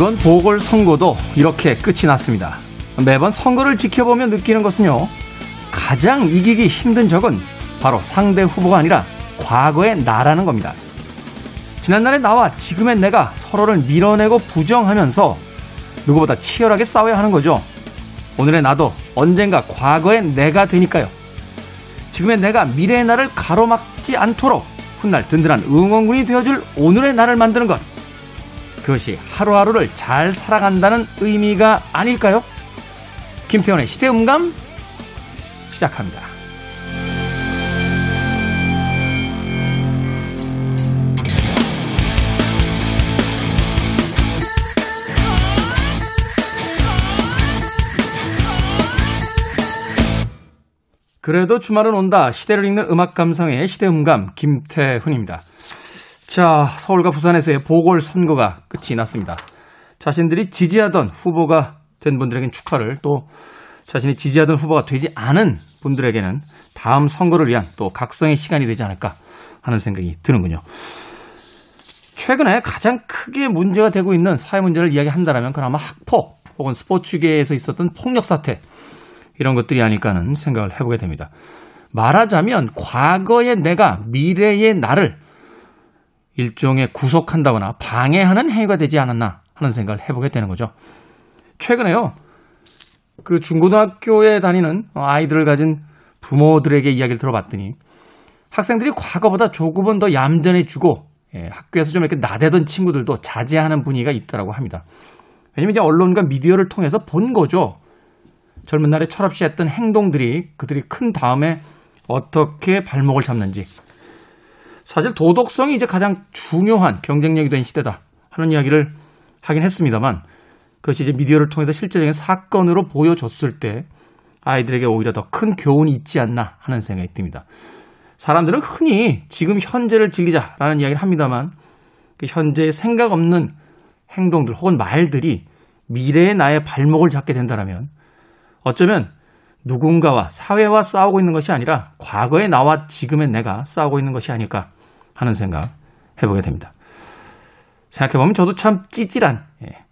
이번 보궐선거도 이렇게 끝이 났습니다. 매번 선거를 지켜보며 느끼는 것은요, 가장 이기기 힘든 적은 바로 상대 후보가 아니라 과거의 나라는 겁니다. 지난날의 나와 지금의 내가 서로를 밀어내고 부정하면서 누구보다 치열하게 싸워야 하는 거죠. 오늘의 나도 언젠가 과거의 내가 되니까요. 지금의 내가 미래의 나를 가로막지 않도록 훗날 든든한 응원군이 되어줄 오늘의 나를 만드는 것. 그것이 하루하루를 잘 살아간다는 의미가 아닐까요? 김태원의 시대음감 시작합니다. 그래도 주말은 온다. 시대를 읽는 음악 감상의 시대음감 김태훈입니다. 자, 서울과 부산에서의 보궐선거가 끝이 났습니다. 자신들이 지지하던 후보가 된 분들에겐 축하를 또 자신이 지지하던 후보가 되지 않은 분들에게는 다음 선거를 위한 또 각성의 시간이 되지 않을까 하는 생각이 드는군요. 최근에 가장 크게 문제가 되고 있는 사회 문제를 이야기한다면 그나마 학폭 혹은 스포츠계에서 있었던 폭력 사태 이런 것들이 아닐까 하는 생각을 해보게 됩니다. 말하자면 과거의 내가 미래의 나를 일종의 구속한다거나 방해하는 행위가 되지 않았나 하는 생각을 해보게 되는 거죠. 최근에요. 그 중고등학교에 다니는 아이들을 가진 부모들에게 이야기를 들어봤더니 학생들이 과거보다 조금은 더 얌전해지고 예, 학교에서 좀 이렇게 나대던 친구들도 자제하는 분위기가 있더라고 합니다. 왜냐면 이제 언론과 미디어를 통해서 본 거죠. 젊은 날에 철없이 했던 행동들이 그들이 큰 다음에 어떻게 발목을 잡는지. 사실 도덕성이 이제 가장 중요한 경쟁력이 된 시대다 하는 이야기를 하긴 했습니다만 그것이 이제 미디어를 통해서 실제적인 사건으로 보여줬을 때 아이들에게 오히려 더 큰 교훈이 있지 않나 하는 생각이 듭니다. 사람들은 흔히 지금 현재를 즐기자라는 이야기를 합니다만 그 현재의 생각 없는 행동들 혹은 말들이 미래의 나의 발목을 잡게 된다면 어쩌면 누군가와 사회와 싸우고 있는 것이 아니라 과거의 나와 지금의 내가 싸우고 있는 것이 아닐까 하는 생각 해보게 됩니다. 생각해보면 저도 참 찌질한, 예,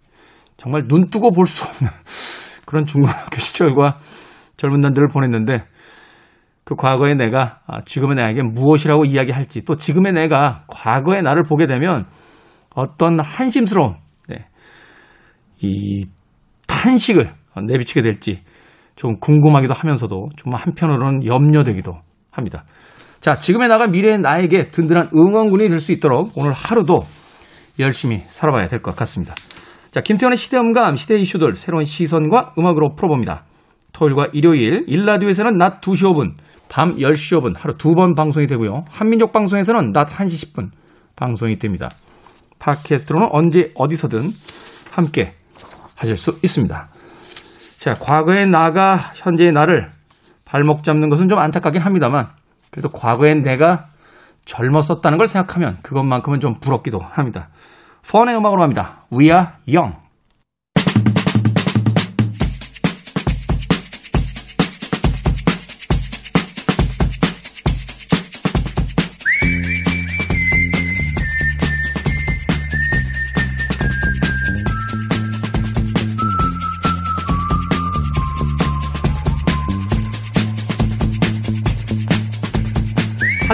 정말 눈 뜨고 볼 수 없는 그런 중고등학교 시절과 젊은 날들을 보냈는데 그 과거의 내가 아, 지금의 나에게 무엇이라고 이야기할지 또 지금의 내가 과거의 나를 보게 되면 어떤 한심스러운 네, 이 탄식을 내비치게 될지 좀 궁금하기도 하면서도 좀 한편으로는 염려되기도 합니다. 자, 지금의 나가 미래의 나에게 든든한 응원군이 될 수 있도록 오늘 하루도 열심히 살아봐야 될 것 같습니다. 자, 김태현의 시대음감, 시대 이슈들 새로운 시선과 음악으로 풀어봅니다. 토요일과 일요일, 일라디오에서는 낮 2시 5분, 밤 10시 5분 하루 두 번 방송이 되고요. 한민족 방송에서는 낮 1시 10분 방송이 됩니다. 팟캐스트로는 언제 어디서든 함께 하실 수 있습니다. 자, 과거의 나가 현재의 나를 발목 잡는 것은 좀 안타깝긴 합니다만 그래도 과거의 내가 젊었었다는 걸 생각하면 그것만큼은 좀 부럽기도 합니다. 펀의 음악으로 합니다. We are young.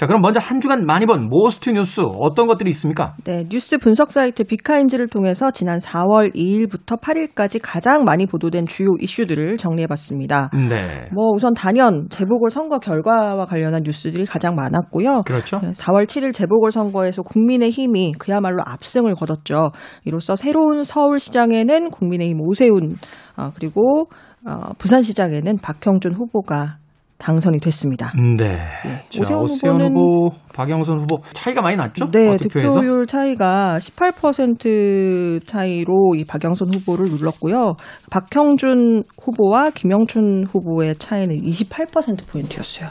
자, 그럼 먼저 한 주간 많이 본 Most 뉴스 어떤 것들이 있습니까? 네, 뉴스 분석 사이트 빅카인즈를 통해서 지난 4월 2일부터 8일까지 가장 많이 보도된 주요 이슈들을 정리해 봤습니다. 네. 뭐 우선 단연 재보궐 선거 결과와 관련한 뉴스들이 가장 많았고요. 그렇죠. 4월 7일 재보궐 선거에서 국민의 힘이 그야말로 압승을 거뒀죠. 이로써 새로운 서울 시장에는 국민의힘 오세훈 어, 그리고 어, 부산시장에는 박형준 후보가 당선이 됐습니다. 네. 네. 자, 오세훈 오세훈 후보는- 후보, 박영선 후보 차이가 많이 났죠? 네, 어, 득표에서? 득표율 차이가 18% 차이로 이 박영선 후보를 눌렀고요. 박형준 후보와 김영춘 후보의 차이는 28% 포인트였어요.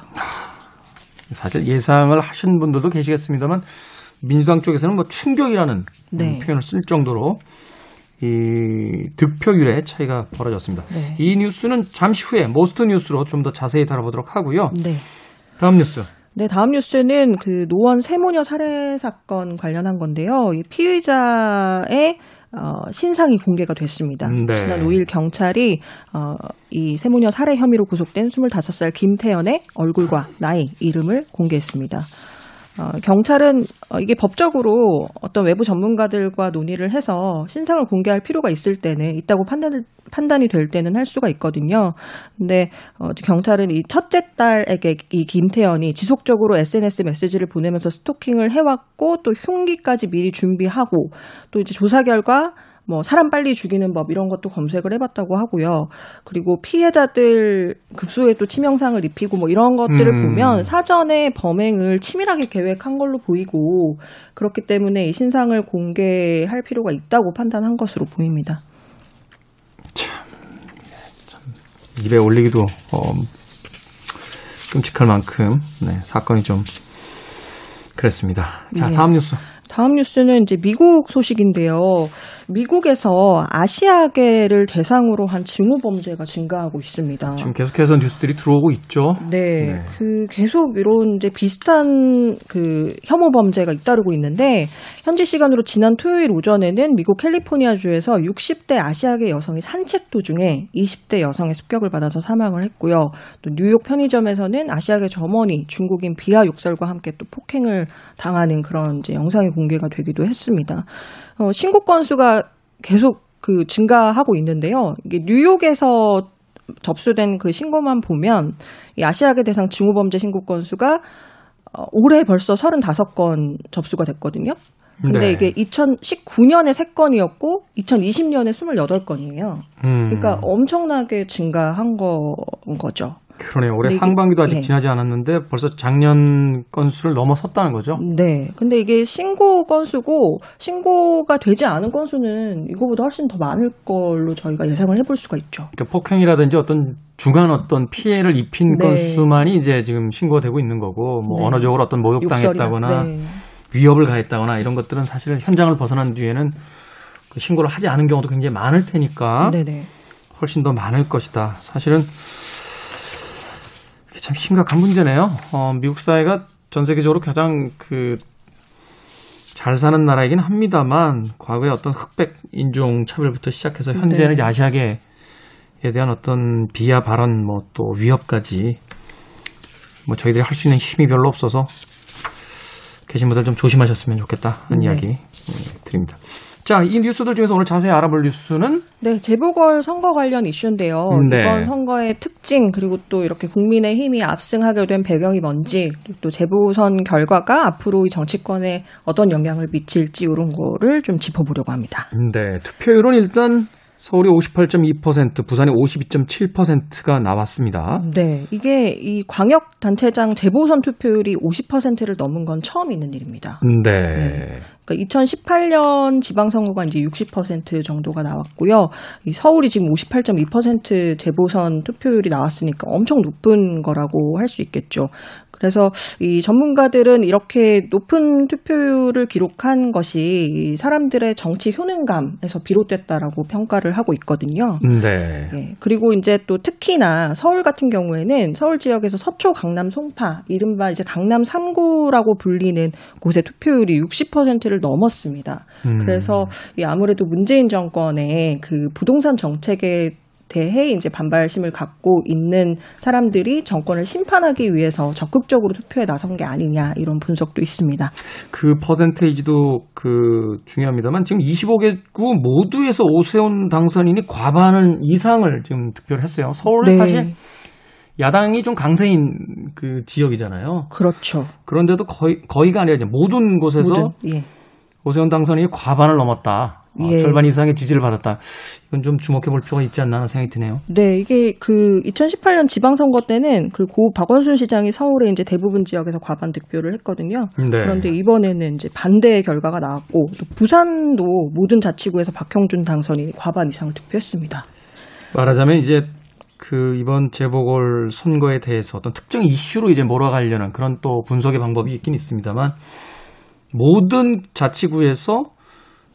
사실 예상을 하신 분들도 계시겠습니다만 민주당 쪽에서는 뭐 충격이라는 네. 표현을 쓸 정도로 이 득표율의 차이가 벌어졌습니다. 네. 이 뉴스는 잠시 후에 Most 뉴스로 좀 더 자세히 다뤄보도록 하고요. 네. 다음 뉴스. 네, 다음 뉴스는 그 노원 세모녀 살해 사건 관련한 건데요. 이 피의자의 어, 신상이 공개가 됐습니다. 음, 네. 지난 5일 경찰이 어, 이 세모녀 살해 혐의로 구속된 25살 김태연의 얼굴과 나이, 이름을 공개했습니다. 어, 경찰은 어, 이게 법적으로 어떤 외부 전문가들과 논의를 해서 신상을 공개할 필요가 있을 때는 있다고 판단 판단이 될 때는 할 수가 있거든요. 근데 어, 경찰은 이 첫째 딸에게 이 김태연이 지속적으로 SNS 메시지를 보내면서 스토킹을 해왔고 또 흉기까지 미리 준비하고 또 이제 조사 결과 뭐 사람 빨리 죽이는 법 이런 것도 검색을 해봤다고 하고요. 그리고 피해자들 급소에 또 치명상을 입히고 뭐 이런 것들을 음. 보면 사전에 범행을 치밀하게 계획한 걸로 보이고 그렇기 때문에 이 신상을 공개할 필요가 있다고 판단한 것으로 보입니다. 입에 올리기도 어, 끔찍할 만큼 네, 사건이 좀 그랬습니다. 자, 예. 다음 뉴스. 다음 뉴스는 이제 미국 소식인데요. 미국에서 아시아계를 대상으로 한 징후 범죄가 증가하고 있습니다. 지금 계속해서 뉴스들이 들어오고 있죠. 네, 네. 그 계속 이런 이제 비슷한 그 혐오 범죄가 잇따르고 있는데 현지 시간으로 지난 토요일 오전에는 미국 캘리포니아 주에서 60대 아시아계 여성이 산책 도중에 20대 여성의 습격을 받아서 사망을 했고요. 또 뉴욕 편의점에서는 아시아계 점원이 중국인 비하 욕설과 함께 또 폭행을 당하는 그런 이제 영상이 공개가 되기도 했습니다. 어, 신고 건수가 계속 그 증가하고 있는데요. 이게 뉴욕에서 접수된 그 신고만 보면 이 아시아계 대상 징후범죄 신고 건수가 어, 올해 벌써 35건 접수가 됐거든요. 근데 네. 이게 2019년에 3건이었고 2020년에 28건이에요. 음, 그러니까 엄청나게 증가한 거, 거죠. 그러네요. 올해 상반기도 아직 네. 지나지 않았는데 벌써 작년 건수를 넘어섰다는 거죠. 네. 근데 이게 신고 건수고 신고가 되지 않은 건수는 이거보다 훨씬 더 많을 걸로 저희가 예상을 해볼 수가 있죠. 그러니까 폭행이라든지 어떤 중한 어떤 피해를 입힌 네. 건수만이 이제 지금 신고가 되고 있는 거고 뭐 네. 언어적으로 어떤 모욕당했다거나 네. 위협을 가했다거나 이런 것들은 사실 현장을 벗어난 뒤에는 그 신고를 하지 않은 경우도 굉장히 많을 테니까 네네. 훨씬 더 많을 것이다. 사실은 이게 참 심각한 문제네요. 어, 미국 사회가 전 세계적으로 가장 그 잘 사는 나라이긴 합니다만 과거에 어떤 흑백 인종 차별부터 시작해서 현재는 네. 아시아계에 대한 어떤 비하 발언 뭐 또 위협까지 뭐 저희들이 할 수 있는 힘이 별로 없어서 계신 분들 좀 조심하셨으면 좋겠다 하는 네. 이야기 예, 드립니다. 자, 이 뉴스들 중에서 오늘 자세히 알아볼 뉴스는 네, 재보궐 선거 관련 이슈인데요. 네. 이번 선거의 특징 그리고 또 이렇게 국민의 힘이 압승하게 된 배경이 뭔지 또 재보선 결과가 앞으로 이 정치권에 어떤 영향을 미칠지 이런 거를 좀 짚어보려고 합니다. 네, 투표율은 일단 서울이 58.2%, 부산이 52.7%가 나왔습니다. 네, 이게 이 광역 단체장 재보선 투표율이 50%를 넘은 건 처음 있는 일입니다. 네. 그러니까 2018년 지방선거가 이제 60% 정도가 나왔고요. 이 서울이 지금 58.2% 재보선 투표율이 나왔으니까 엄청 높은 거라고 할 수 있겠죠. 그래서 이 전문가들은 이렇게 높은 투표율을 기록한 것이 이 사람들의 정치 효능감에서 비롯됐다라고 평가를 하고 있거든요. 네. 예, 그리고 이제 또 특히나 서울 같은 경우에는 서울 지역에서 서초, 강남, 송파, 이른바 이제 강남 3구라고 불리는 곳의 투표율이 60%를 넘었습니다. 음. 그래서 이 아무래도 문재인 정권의 그 부동산 정책에 대해 이제 반발심을 갖고 있는 사람들이 정권을 심판하기 위해서 적극적으로 투표에 나선 게 아니냐 이런 분석도 있습니다. 그 퍼센테이지도 그 중요합니다만 지금 25개구 모두에서 오세훈 당선인이 과반을 이상을 지금 득표를 했어요. 서울은 사실 야당이 좀 강세인 그 지역이잖아요. 그렇죠. 그런데도 거의 거의가 아니라 이제 모든 곳에서 모든, 예. 오세훈 당선인이 과반을 넘었다. 어, 예. 절반 이상의 지지를 받았다. 이건 좀 주목해 볼 필요가 있지 않나 하는 생각이 드네요. 네, 이게 그 2018년 지방선거 때는 그 고 박원순 시장이 서울의 이제 대부분 지역에서 과반 득표를 했거든요. 네. 그런데 이번에는 이제 반대의 결과가 나왔고 또 부산도 모든 자치구에서 박형준 당선인이 과반 이상을 득표했습니다. 말하자면 이제 그 이번 재보궐 선거에 대해서 어떤 특정 이슈로 이제 몰아가려는 그런 또 분석의 방법이 있긴 있습니다만 모든 자치구에서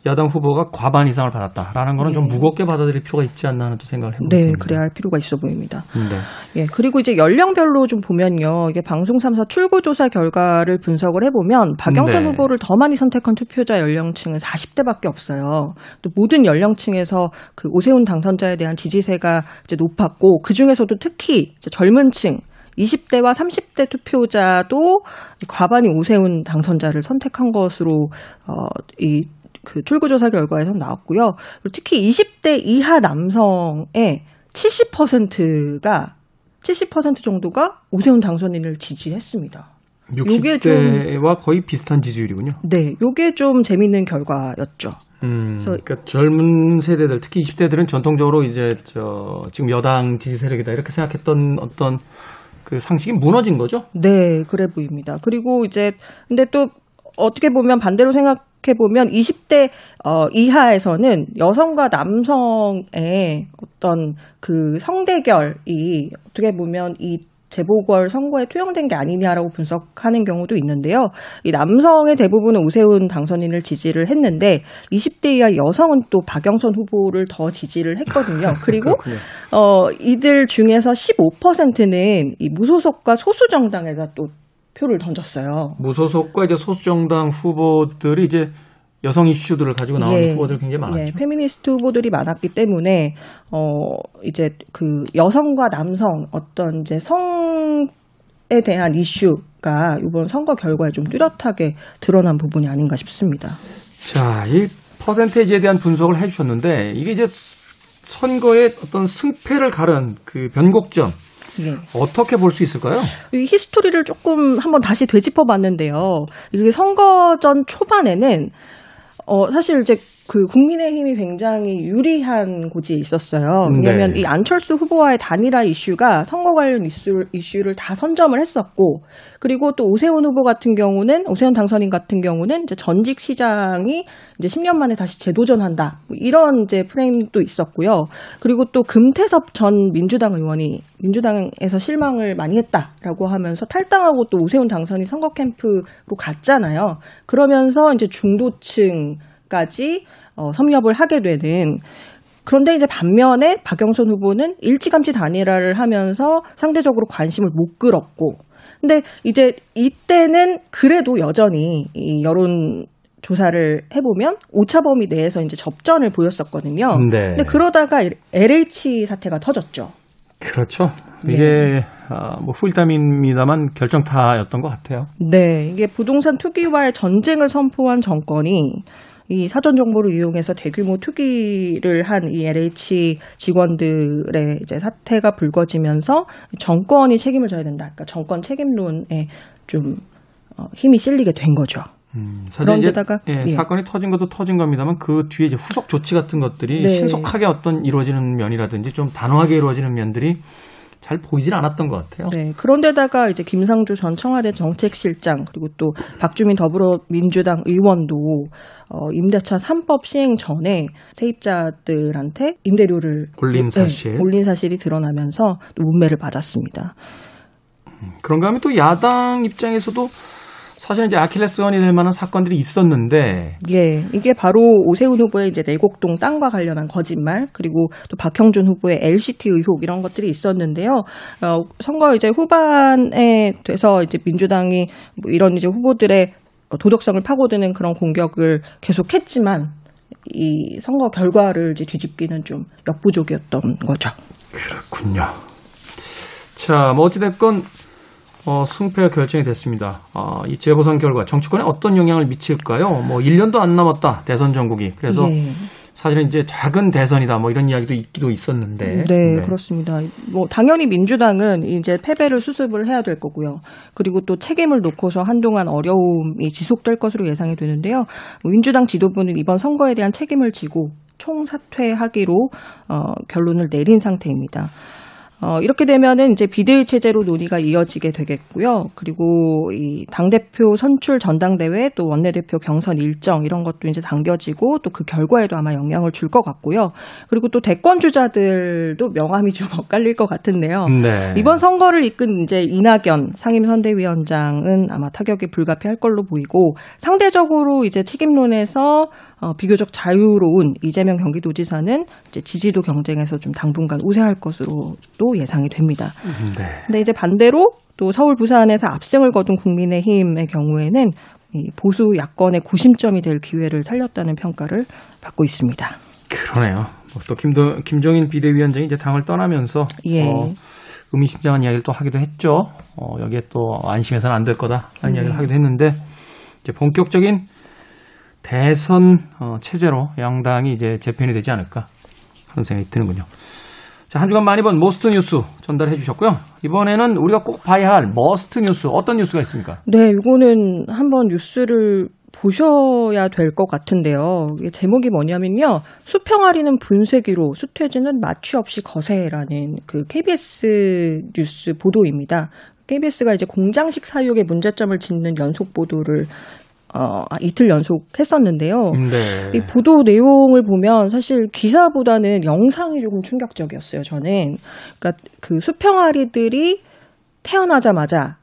야당 후보가 과반 이상을 받았다라는 거는 좀 네. 무겁게 받아들일 필요가 있지 않나 하는 또 생각을 해봅니다. 네, 그래야 할 필요가 있어 보입니다. 네. 예, 그리고 이제 연령별로 좀 보면요. 이게 방송 3사 출구조사 결과를 분석을 해보면 박영선 네. 후보를 더 많이 선택한 투표자 연령층은 40대밖에 없어요. 또 모든 연령층에서 그 오세훈 당선자에 대한 지지세가 이제 높았고 그 중에서도 특히 젊은 층 20대와 30대 투표자도 과반이 오세훈 당선자를 선택한 것으로 어 이 그 출구조사 결과에서 나왔고요. 특히 20대 이하 남성의 70%가 70% 정도가 오세훈 당선인을 지지했습니다. 요게 60대와 거의 비슷한 지지율이군요. 네, 요게 좀 재밌는 결과였죠. 음, 그러니까 젊은 세대들, 특히 20대들은 전통적으로 이제 저 지금 여당 지지 세력이다 이렇게 생각했던 어떤 그 상식이 무너진 거죠. 네, 그래 보입니다. 그리고 이제 근데 또 어떻게 보면 반대로 생각 해 보면 20대 어, 이하에서는 여성과 남성의 어떤 그 성대결이 어떻게 보면 이 재보궐 선거에 투영된 게 아니냐라고 분석하는 경우도 있는데요. 이 남성의 대부분은 오세훈 당선인을 지지를 했는데 20대 이하 여성은 또 박영선 후보를 더 지지를 했거든요. 그리고. 어, 이들 중에서 15%는 이 무소속과 소수 정당에다 또 표를 던졌어요. 무소속과 이제 소수정당 후보들이 이제 여성 이슈들을 가지고 나오는 예. 후보들 굉장히 많았죠. 예, 페미니스트 후보들이 많았기 때문에 어 이제 그 여성과 남성 어떤 이제 성에 대한 이슈가 이번 선거 결과에 좀 뚜렷하게 드러난 부분이 아닌가 싶습니다. 자, 이 퍼센테이지에 대한 분석을 해주셨는데 이게 이제 선거의 어떤 승패를 가른 그 변곡점 예. 어떻게 볼 수 있을까요? 이 히스토리를 조금 한번 다시 되짚어 봤는데요. 이게 선거 전 초반에는 어 사실 이제 그 국민의힘이 굉장히 유리한 고지에 있었어요. 왜냐하면 네. 이 안철수 후보와의 단일화 이슈가 선거 관련 이슈, 이슈를 다 선점을 했었고, 그리고 또 오세훈 후보 같은 경우는 오세훈 당선인 같은 경우는 이제 전직 시장이 이제 10년 만에 다시 재도전한다 뭐 이런 이제 프레임도 있었고요. 그리고 또 금태섭 전 민주당 의원이 민주당에서 실망을 많이 했다라고 하면서 탈당하고 또 오세훈 당선인 선거 캠프로 갔잖아요. 그러면서 이제 중도층 까지 어, 섭렵을 하게 되는 그런데 이제 반면에 박영선 후보는 일찌감치 단일화를 하면서 상대적으로 관심을 못 끌었고 근데 이제 이때는 그래도 여전히 이 여론 조사를 해보면 오차 범위 내에서 이제 접전을 보였었거든요. 네. 근데 그러다가 LH 사태가 터졌죠. 그렇죠. 네. 이게 아, 뭐 후일담입니다만 결정타였던 것 같아요. 네, 이게 부동산 투기와의 전쟁을 선포한 정권이 이 사전 정보를 이용해서 대규모 투기를 한 이 LH 직원들의 이제 사태가 불거지면서 정권이 책임을 져야 된다. 그러니까 정권 책임론에 좀 어, 힘이 실리게 된 거죠. 음, 사실 이제 그런데다가, 예, 예. 사건이 터진 것도 터진 겁니다만 그 뒤에 이제 후속 조치 같은 것들이 네. 신속하게 어떤 이루어지는 면이라든지 좀 단호하게 이루어지는 면들이 잘 보이질 않았던 것 같아요. 네. 그런데다가 이제 김상조 전 청와대 정책실장 그리고 또 박주민 더불어민주당 의원도 어, 임대차 3법 시행 전에 세입자들한테 임대료를 올린 사실. 네, 올린 사실이 드러나면서 또 문매를 맞았습니다. 그런가 하면 또 야당 입장에서도 사실 이제 아킬레스건이 될 만한 사건들이 있었는데 예, 이게 바로 오세훈 후보의 이제 내곡동 땅과 관련한 거짓말 그리고 또 박형준 후보의 LCT 의혹 이런 것들이 있었는데요. 어, 선거 이제 후반에 돼서 이제 민주당이 뭐 이런 이제 후보들의 도덕성을 파고드는 그런 공격을 계속했지만 이 선거 결과를 이제 뒤집기는 좀 역부족이었던 거죠. 그렇군요. 자, 뭐 어찌됐건 어, 승패가 결정이 됐습니다. 어, 이 재보선 결과 정치권에 어떤 영향을 미칠까요? 뭐 1년도 안 남았다 대선 전국이. 그래서 예. 사실은 이제 작은 대선이다 뭐 이런 이야기도 있기도 있었는데. 네, 그렇습니다. 뭐 당연히 민주당은 이제 패배를 수습을 해야 될 거고요. 그리고 또 책임을 놓고서 한동안 어려움이 지속될 것으로 예상이 되는데요. 민주당 지도부는 이번 선거에 대한 책임을 지고 총사퇴하기로 어, 결론을 내린 상태입니다. 어, 이렇게 되면은 이제 비대위 체제로 논의가 이어지게 되겠고요. 그리고 이 당대표 선출 전당대회 또 원내대표 경선 일정 이런 것도 이제 당겨지고 또 그 결과에도 아마 영향을 줄 것 같고요. 그리고 또 대권 주자들도 명함이 좀 엇갈릴 것 같은데요. 네. 이번 선거를 이끈 이제 이낙연 상임선대위원장은 아마 타격이 불가피할 걸로 보이고 상대적으로 이제 책임론에서 어, 비교적 자유로운 이재명 경기도지사는 이제 지지도 경쟁에서 좀 당분간 우세할 것으로 또 예상이 됩니다. 네. 근데 이제 반대로 또 서울 부산에서 압승을 거둔 국민의힘의 경우에는 이 보수 야권의 구심점이 될 기회를 살렸다는 평가를 받고 있습니다. 그러네요. 뭐또 김도, 김종인 비대위원장이 이제 당을 떠나면서 예. 어, 의미심장한 이야기를 또 하기도 했죠. 어, 여기에 또 안심해서는 안 될 거다 하는 네. 이야기를 하기도 했는데 이제 본격적인 대선 어, 체제로 양당이 이제 재편이 되지 않을까 하는 생각이 드는군요. 자, 한 주간 많이 본 Most 뉴스 전달해 주셨고요. 이번에는 우리가 꼭 봐야 할 Must 뉴스 어떤 뉴스가 있습니까? 네, 이거는 한번 뉴스를 보셔야 될 것 같은데요. 이게 제목이 뭐냐면요. 수평아리는 분쇄기로 수퇘지는 마취 없이 거세라는 그 KBS 뉴스 보도입니다. KBS가 이제 공장식 사육의 문제점을 짚는 연속 보도를 어, 아, 이틀 연속 했었는데요. 네. 이 보도 내용을 보면 사실 기사보다는 영상이 조금 충격적이었어요, 저는. 그러니까 그 수평아리들이 태어나자마자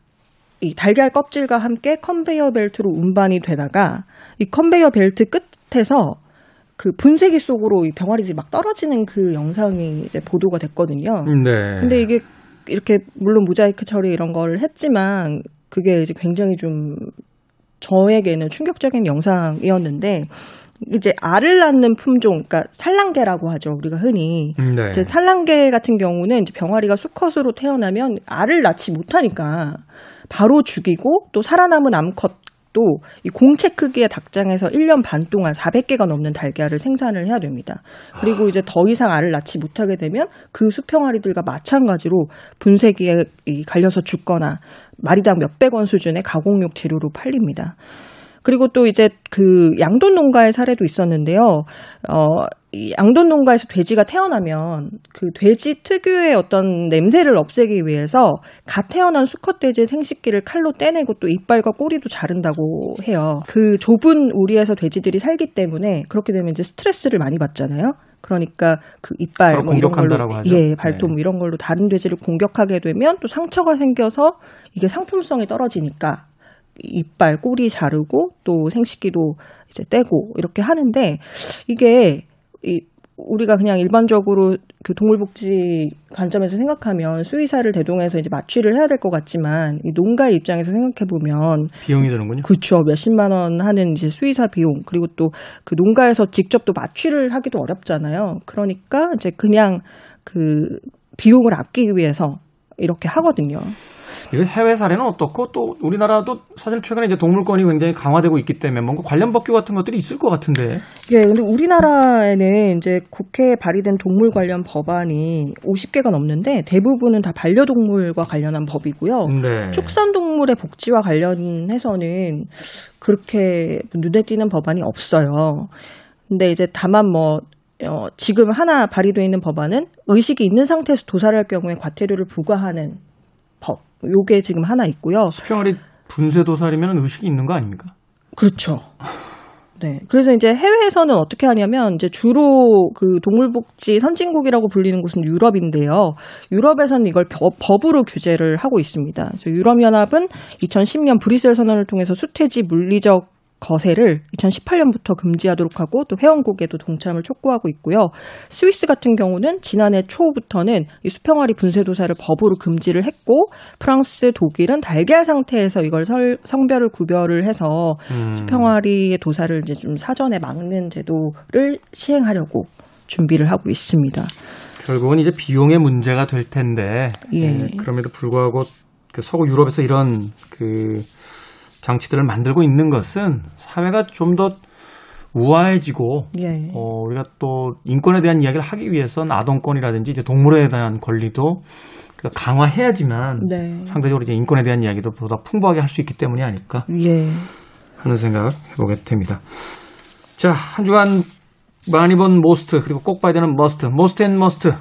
이 달걀 껍질과 함께 컨베이어 벨트로 운반이 되다가 이 컨베이어 벨트 끝에서 그 분쇄기 속으로 이 병아리들이 막 떨어지는 그 영상이 이제 보도가 됐거든요. 네. 근데 이게 이렇게 물론 모자이크 처리 이런 거를 했지만 그게 이제 굉장히 좀 저에게는 충격적인 영상이었는데 이제 알을 낳는 품종, 그러니까 산란개라고 하죠 우리가 흔히. 네. 이제 산란개 같은 경우는 이제 병아리가 수컷으로 태어나면 알을 낳지 못하니까 바로 죽이고 또 살아남은 암컷도 이 공채 크기의 닭장에서 1년 반 동안 400개가 넘는 달걀을 생산을 해야 됩니다. 그리고 이제 더 이상 알을 낳지 못하게 되면 그 수평아리들과 마찬가지로 분쇄기에 이 갈려서 죽거나 마리당 몇백 원 수준의 가공육 재료로 팔립니다. 그리고 또 이제 그 양돈 농가의 사례도 있었는데요. 어, 이 양돈 농가에서 돼지가 태어나면 그 돼지 특유의 어떤 냄새를 없애기 위해서 갓 태어난 수컷 돼지의 생식기를 칼로 떼내고 또 이빨과 꼬리도 자른다고 해요. 그 좁은 우리에서 돼지들이 살기 때문에 그렇게 되면 이제 스트레스를 많이 받잖아요. 그러니까 그 이빨 뭐 이런 걸로 공격한다라고 하죠. 예 발톱 이런 걸로 다른 돼지를 공격하게 되면 또 상처가 생겨서 이게 상품성이 떨어지니까 이빨, 꼬리 자르고 또 생식기도 이제 떼고 이렇게 하는데 이게 이 우리가 그냥 일반적으로 그 동물복지 관점에서 생각하면 수의사를 대동해서 이제 마취를 해야 될 것 같지만 이 농가의 입장에서 생각해 보면 비용이 드는군요. 그렇죠 몇십만 원 하는 이제 수의사 비용 그리고 또 그 농가에서 직접 또 마취를 하기도 어렵잖아요. 그러니까 이제 그냥 그 비용을 아끼기 위해서 이렇게 하거든요. 이거 해외 사례는 어떻고 또 우리나라도 사실 최근에 이제 동물권이 굉장히 강화되고 있기 때문에 뭔가 관련 법규 같은 것들이 있을 것 같은데. 예, 근데 우리나라에는 이제 국회에 발의된 동물 관련 법안이 50개가 넘는데 대부분은 다 반려동물과 관련한 법이고요. 네. 축산 동물의 복지와 관련해서는 그렇게 눈에 띄는 법안이 없어요. 근데 이제 다만 뭐, 어, 지금 하나 발의되어 있는 법안은 의식이 있는 상태에서 도살을 할 경우에 과태료를 부과하는 법. 요게 지금 하나 있고요. 수평아리 분쇄도살이면 의식이 있는 거 아닙니까? 그렇죠. 네. 그래서 이제 해외에서는 어떻게 하냐면 이제 주로 그 동물복지 선진국이라고 불리는 곳은 유럽인데요. 유럽에서는 이걸 법, 법으로 규제를 하고 있습니다. 그래서 유럽연합은 2010년 브뤼셀 선언을 통해서 수퇴지 물리적 거세를 2018년부터 금지하도록 하고 또 회원국에도 동참을 촉구하고 있고요. 스위스 같은 경우는 지난해 초부터는 이 수평아리 분쇄도사를 법으로 금지를 했고 프랑스, 독일은 달걀 상태에서 이걸 설- 성별을 구별을 해서 음. 수평아리의 도사를 이제 좀 사전에 막는 제도를 시행하려고 준비를 하고 있습니다. 결국은 이제 비용의 문제가 될 텐데. 예. 예, 그럼에도 불구하고 그 서구 유럽에서 이런 그 장치들을 만들고 있는 것은 사회가 좀 더 우아해지고 예. 어, 우리가 또 인권에 대한 이야기를 하기 위해서는 아동권이라든지 이제 동물에 대한 권리도 우리가 강화해야지만 네. 상대적으로 이제 인권에 대한 이야기도 보다 풍부하게 할 수 있기 때문이 아닐까 예. 하는 생각을 해보게 됩니다. 자, 한 주간 많이 본 Most 그리고 꼭 봐야 되는 Must, Most and Must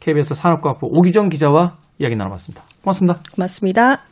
KBS 산업과학부 오기정 기자와 이야기 나눠봤습니다. 고맙습니다. 맞습니다.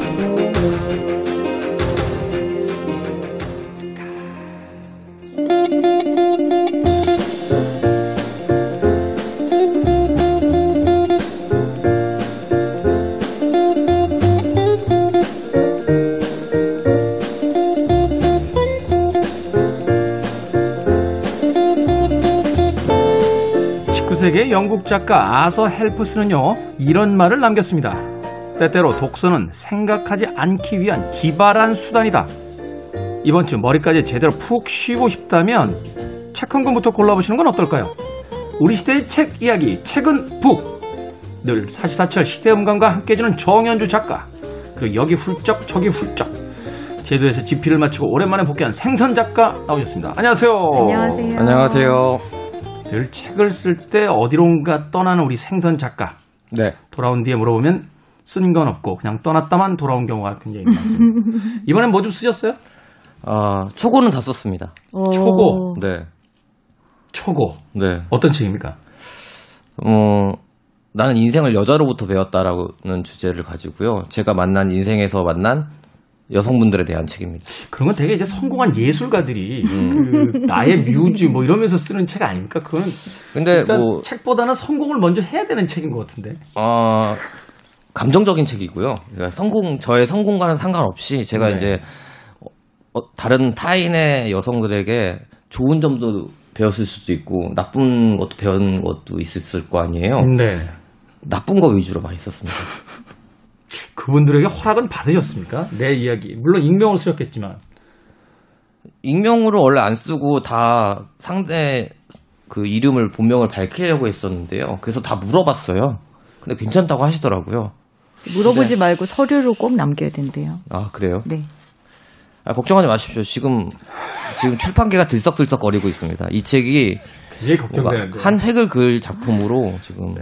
영국 작가 아서 헬프스는요 이런 말을 남겼습니다. 때때로 독서는 생각하지 않기 위한 기발한 수단이다. 이번 주 머리까지 제대로 푹 쉬고 싶다면 책 한 권부터 골라보시는 건 어떨까요? 우리 시대의 책 이야기, 책은 북. 늘 사시사철 시대음감과 함께해주는 정현주 작가. 그리고 여기 훌쩍 저기 훌쩍. 제도에서 지피를 마치고 오랜만에 복귀한 생선 작가 나오셨습니다. 안녕하세요. 안녕하세요. 안녕하세요. 늘 책을 쓸 때 어디론가 떠나는 우리 생선 작가. 네. 돌아온 뒤에 물어보면 쓴 건 없고 그냥 떠났다만 돌아온 경우가 굉장히 많습니다. 이번엔 뭐 좀 쓰셨어요? 아, 초고는 다 썼습니다. 초고. 네. 초고. 네. 어떤 책입니까? 어, 나는 인생을 여자로부터 배웠다라는 주제를 가지고요. 제가 만난 인생에서 만난 여성분들에 대한 책입니다. 그런 건 되게 이제 성공한 예술가들이 그 나의 뮤즈 뭐 이러면서 쓰는 책 아닙니까? 그거는 근데 뭐, 책보다는 성공을 먼저 해야 되는 책인 것 같은데. 아, 감정적인 책이고요. 그러니까 성공, 저의 성공과는 상관없이 제가 네. 이제 어, 다른 타인의 여성들에게 좋은 점도 배웠을 수도 있고 나쁜 것도 배운 것도 있었을 거 아니에요. 네. 나쁜 거 위주로 많이 썼습니다. 그분들에게 허락은 받으셨습니까? 내 이야기. 물론 익명을 쓰셨겠지만. 익명으로 원래 안 쓰고 다 상대 그 이름을 본명을 밝히려고 했었는데요. 그래서 다 물어봤어요. 근데 괜찮다고 하시더라고요. 물어보지 말고 서류로 꼭 남겨야 된대요. 아 그래요? 네. 아, 걱정하지 마십시오. 지금 지금 출판계가 들썩들썩거리고 있습니다. 이 책이. 한 획을 그을 작품으로 지금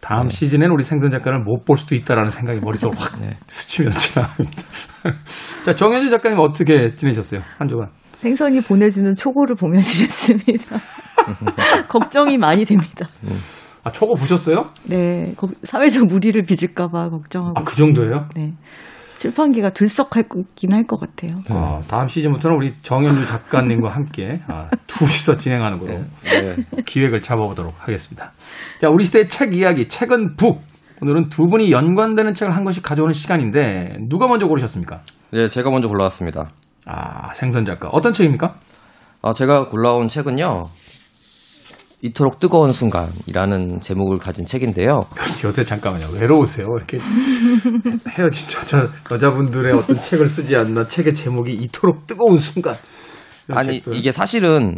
다음 시즌엔 우리 생선 작가를 못 볼 수도 있다라는 생각이 머릿속에 확 네. 스치면 지나갑니다. 자, 정현주 작가님 어떻게 지내셨어요? 한 주간. 생선이 보내주는 초고를 보면 지냈습니다. 걱정이 많이 됩니다. 아, 초고 보셨어요? 네. 거- 사회적 무리를 빚을까봐 걱정하고. 아, 그 정도예요? 네. 출판기가 들썩할긴 할 것 같아요. 아, 다음 시즌부터는 우리 정현주 작가님과 함께 아, 둘이서 진행하는 거로 네. 기획을 잡아보도록 하겠습니다. 자, 우리 시대의 책 이야기, 책은 북. 오늘은 두 분이 연관되는 책을 한 권씩 가져오는 시간인데 누가 먼저 고르셨습니까? 네, 제가 먼저 골라왔습니다. 아, 생선 작가. 어떤 책입니까? 아, 제가 골라온 책은요. 이토록 뜨거운 순간이라는 제목을 가진 책인데요. 요새 잠깐만요. 외로우세요? 이렇게 헤어진 여자, 여자분들의 어떤 책을 쓰지 않나 책의 제목이 이토록 뜨거운 순간. 아니 책들. 이게 사실은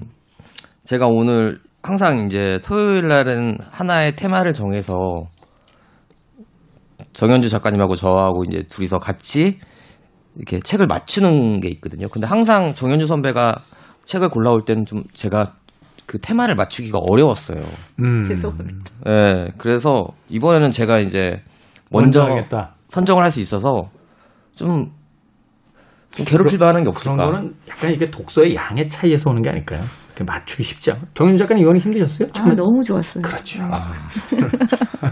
제가 오늘 항상 이제 토요일 날은 하나의 테마를 정해서 정현주 작가님하고 저하고 이제 둘이서 같이 이렇게 책을 맞추는 게 있거든요. 근데 항상 정현주 선배가 책을 골라올 때는 좀 제가 그 테마를 맞추기가 어려웠어요. 음, 죄송합니다. 예. 그래서 이번에는 제가 이제 먼저 먼저 하겠다. 선정을 할 수 있어서 좀, 좀 괴롭힐 만한 게 그런 없을까? 거는 약간 이게 독서의 양의 차이에서 오는 게 아닐까요? 맞추기 쉽지 않아. 정윤 작가님 이거는 힘드셨어요? 아, 처음에? 너무 좋았어요. 그렇죠. 네. 아,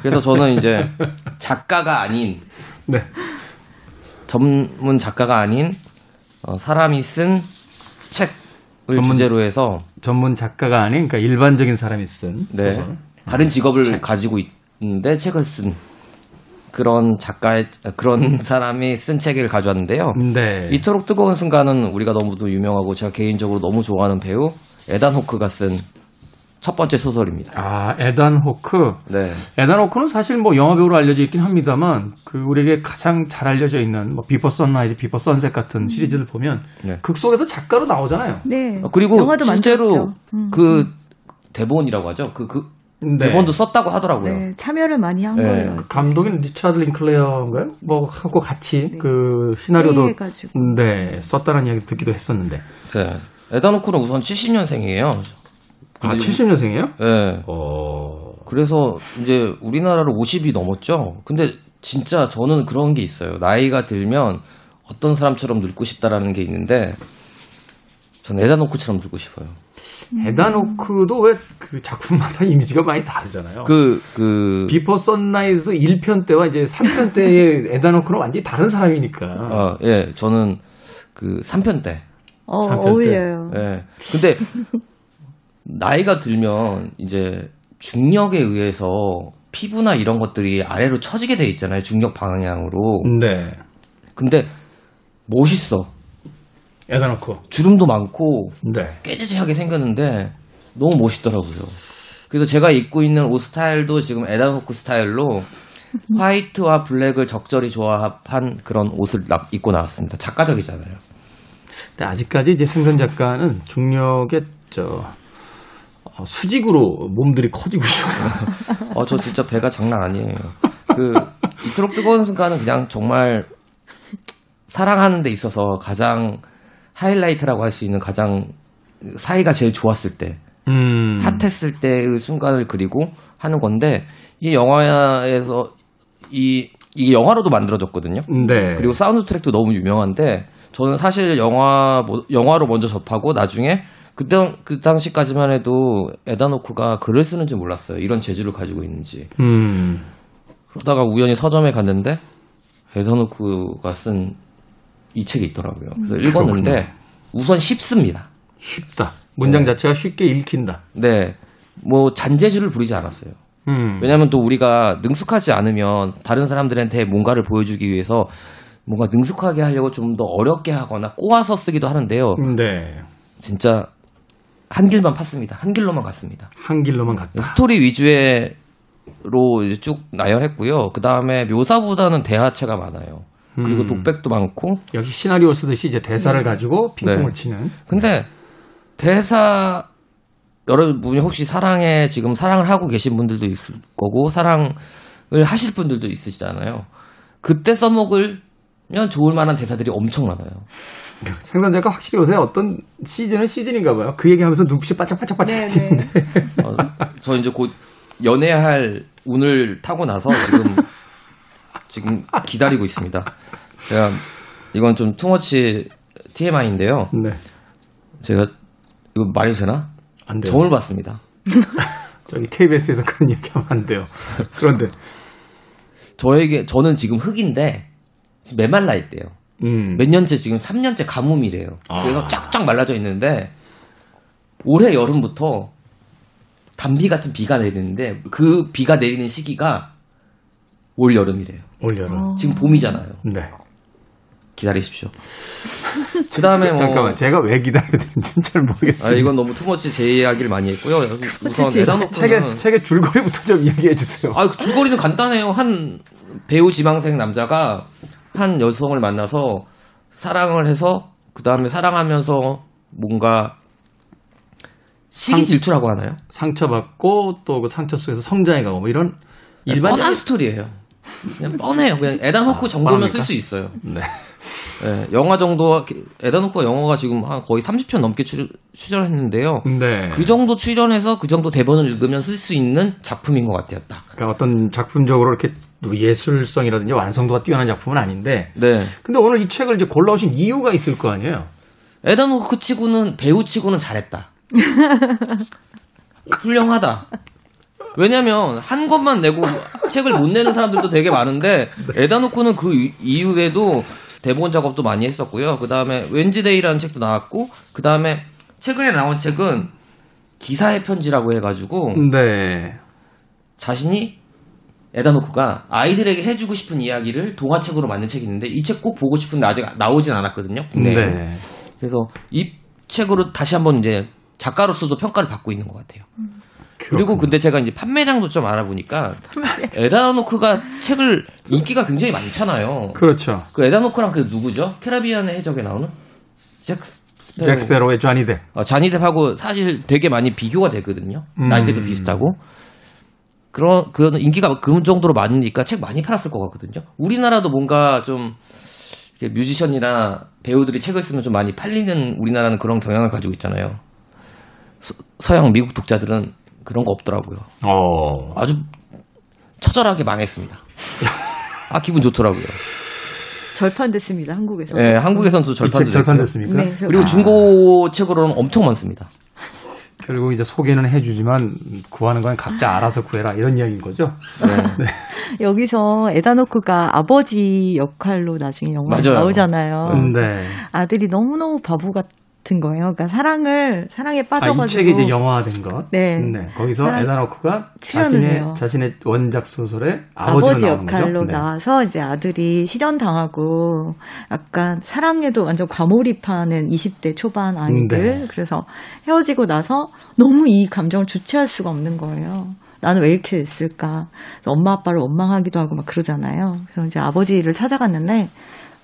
그래서 저는 이제 작가가 아닌 네. 전문 작가가 아닌 어, 사람이 쓴 책을 전문- 주제로 해서 전문 작가가 아닌 그러니까 일반적인 사람이 쓴 네, 소설. 다른 직업을 책. 가지고 있는데 책을 쓴 그런 작가의 그런 사람이 쓴 책을 가져왔는데요. 네. 이토록 뜨거운 순간은 우리가 너무도 유명하고 제가 개인적으로 너무 좋아하는 배우 에단 호크가 쓴 첫 번째 소설입니다. 아, 에단 호크. 네. 에단 호크는 사실 뭐 영화 배우로 알려져 있긴 합니다만 그 우리에게 가장 잘 알려져 있는 뭐 Before Sunrise, Before Sunset 같은 시리즈를 보면 네. 극 속에서 작가로 나오잖아요. 네. 어, 그리고 영화도 실제로. 음. 그 대본이라고 하죠. 그, 그 네. 대본도 썼다고 하더라고요. 네, 참여를 많이 한 네. 거예요. 그 감독인 리차드 링클레어인가요? 뭐 하고 같이 그 시나리오도. 네 썼다는 이야기를 듣기도 했었는데. 네. 에단 호크는 우선 70년생이에요. 아 70년생이에요? 네. 어. 그래서 이제 우리나라로 50이 넘었죠. 근데 진짜 저는 그런 게 있어요. 나이가 들면 어떤 사람처럼 늙고 싶다라는 게 있는데 전 에단 호크처럼 늙고 싶어요. 에단 호크도 왜 그 작품마다 이미지가 많이 다르잖아요. 그, 그, Before Sunrise 1편 때와 이제 3편 때의 에단 호크는 완전히 다른 사람이니까. 어, 예, 저는 그 3편 때. 어. 어울려요. 예. 근데 나이가 들면 이제 중력에 의해서 피부나 이런 것들이 아래로 처지게 돼 있잖아요. 중력 방향으로. 네. 근데 멋있어. 에다노크. 주름도 많고 네. 깨지지하게 생겼는데 너무 멋있더라고요. 그래서 제가 입고 있는 옷 스타일도 지금 에다노크 스타일로 화이트와 블랙을 적절히 조합한 그런 옷을 나- 입고 나왔습니다. 작가적이잖아요. 근데 아직까지 이제 생선 작가는 중력의 저 어, 수직으로 몸들이 커지고 있어서 어, 저 진짜 배가 장난 아니에요. 그, 이토록 뜨거운 순간은 그냥 정말 사랑하는 데 있어서 가장 하이라이트라고 할 수 있는 가장 사이가 제일 좋았을 때, 음. hot했을 때의 순간을 그리고 하는 건데, 이 영화에서 이, 이게 영화로도 만들어졌거든요. 네. 그리고 사운드 트랙도 너무 유명한데, 저는 사실 영화, 뭐- 영화로 먼저 접하고 나중에 그때, 그 당시까지만 해도 에단 호크가 글을 쓰는지 몰랐어요. 이런 재주를 가지고 있는지. 음. 그러다가 우연히 서점에 갔는데 에다노크가 쓴 이 책이 있더라고요. 그래서 읽었는데 우선 쉽습니다. 쉽다. 문장 네. 자체가 쉽게 읽힌다. 네. 뭐 잔재주를 부리지 않았어요. 음. 왜냐하면 또 우리가 능숙하지 않으면 다른 사람들한테 뭔가를 보여주기 위해서 뭔가 능숙하게 하려고 좀 더 어렵게 하거나 꼬아서 쓰기도 하는데요. 네. 진짜 한 길만 팠습니다. 한 길로만 갔습니다. 한 길로만 갔다. 스토리 위주의로 이제 쭉 나열했고요. 그 다음에 묘사보다는 대화체가 많아요. 그리고 음. 독백도 많고. 역시 시나리오 쓰듯이 이제 대사를 가지고 핑퐁을 네. 치는. 근데 대사 여러분이 혹시 사랑에 지금 사랑을 하고 계신 분들도 있을 거고 사랑을 하실 분들도 있으시잖아요. 그때 써먹으면 좋을 만한 대사들이 엄청 많아요. 생선 작가 확실히 요새 어떤 시즌은 시즌인가 봐요. 그 얘기하면서 눈빛이 바짝바짝바짝 네, 해지는데. 어, 저 이제 곧 연애할 운을 타고 나서 지금 지금 기다리고 있습니다. 제가 이건 좀 투머치 TMI인데요. 네. 제가 이거 말해도 되나? 안 돼요. 점을 봤습니다. 저기 KBS에서 그런 얘기하면 안 돼요. 그런데 저에게 저는 지금 흑인데 지금 메말라 있대요. 음. 몇 년째 지금 3년째 가뭄이래요. 아. 그래서 쫙쫙 말라져 있는데 올해 여름부터 단비 같은 비가 내리는데 그 비가 내리는 시기가 올 여름이래요. 올 여름. 지금 봄이잖아요. 네. 기다리십시오. 그 다음에 뭐 잠깐만, 제가 왜 기다려야 되는지 잘 아, 모르겠어요. 이건 너무 투머치 제 이야기를 많이 했고요. 우선 제 에다노크는 책의 책의 줄거리부터 좀 이야기해 주세요. 아, 그 줄거리는 간단해요. 한 배우 지망생 남자가 한 여성을 만나서 사랑을 해서 그 다음에 사랑하면서 뭔가 시기 질투라고 하나요? 상처받고 또 그 상처 속에서 성장해가고 뭐 이런 일반 뻔한 스토리예요. 그냥 뻔해요. 그냥 에다 놓고 아, 정도면 뻔합니까? 쓸수 있어요. 네. 예, 영화 정도 에다 놓고 영화가 지금 한 거의 30편 넘게 출, 출연했는데요. 네. 그 정도 출연해서 그 정도 대본을 읽으면 쓸 수 있는 작품인 것 같아요. 딱. 그러니까 어떤 작품적으로 이렇게 또 예술성이라든지 완성도가 뛰어난 작품은 아닌데 네. 근데 오늘 이 책을 이제 골라오신 이유가 있을 거 아니에요? 에다 노크 치고는 배우 치고는 잘했다. 훌륭하다. 왜냐면 한 것만 내고 책을 못 내는 사람들도 되게 많은데 에다 노크는 그 이- 이후에도 대본 작업도 많이 했었고요. 그 다음에 웬지데이라는 책도 나왔고 그 다음에 최근에 나온 책은 기사의 편지라고 해가지고 네. 자신이 에다 노크가 아이들에게 해주고 싶은 이야기를 동화책으로 만든 책이 있는데 이 책 꼭 보고 싶은데 아직 나오진 않았거든요. 국내에. 네. 그래서 이 책으로 다시 한번 이제 작가로서도 평가를 받고 있는 것 같아요. 그리고 근데 제가 이제 판매량도 좀 알아보니까 에다노크가 책을 인기가 굉장히 많잖아요. 그렇죠. 그 에다노크랑 그 누구죠? 캐라비안의 해적에 나오는 잭 스페로. 잭 스페로의 쟈니 데 어, 자니뎁하고 사실 되게 많이 비교가 되거든요. 음. 나이대도 비슷하고. 그런 그런 인기가 그 정도로 많으니까 책 많이 팔았을 것 같거든요. 우리나라도 뭔가 좀 뮤지션이나 배우들이 책을 쓰면 좀 많이 팔리는 우리나라는 그런 경향을 가지고 있잖아요. 서, 서양 미국 독자들은 그런 거 없더라고요. 어. 아주 처절하게 망했습니다. 아 기분 좋더라고요. 절판됐습니다 한국에서. 예, 한국에서는 또 절판도 절판됐습니까? 네, 저- 그리고 중고 책으로는 엄청 많습니다. 결국 이제 소개는 해주지만 구하는 건 각자 알아서 구해라 이런 이야기인 거죠. 여기서 에다노크가 아버지 역할로 나중에 영화에 맞아요. 나오잖아요. 네. 아들이 너무너무 바보 같 은 거예요. 그러니까 사랑을 사랑에 아, 빠져가지고 이 책이 이제 영화화된 것. 네. 거기서 사람- 에다노크가 자신의 해요. 자신의 원작 소설의 아버지 역할로. 네. 나와서 이제 아들이 실현 당하고 약간 사랑에도 완전 과몰입하는 20대 초반 아이들 네. 그래서 헤어지고 나서 너무 이 감정을 주체할 수가 없는 거예요. 나는 왜 이렇게 됐을까? 엄마 아빠를 원망하기도 하고 막 그러잖아요. 그래서 이제 아버지를 찾아갔는데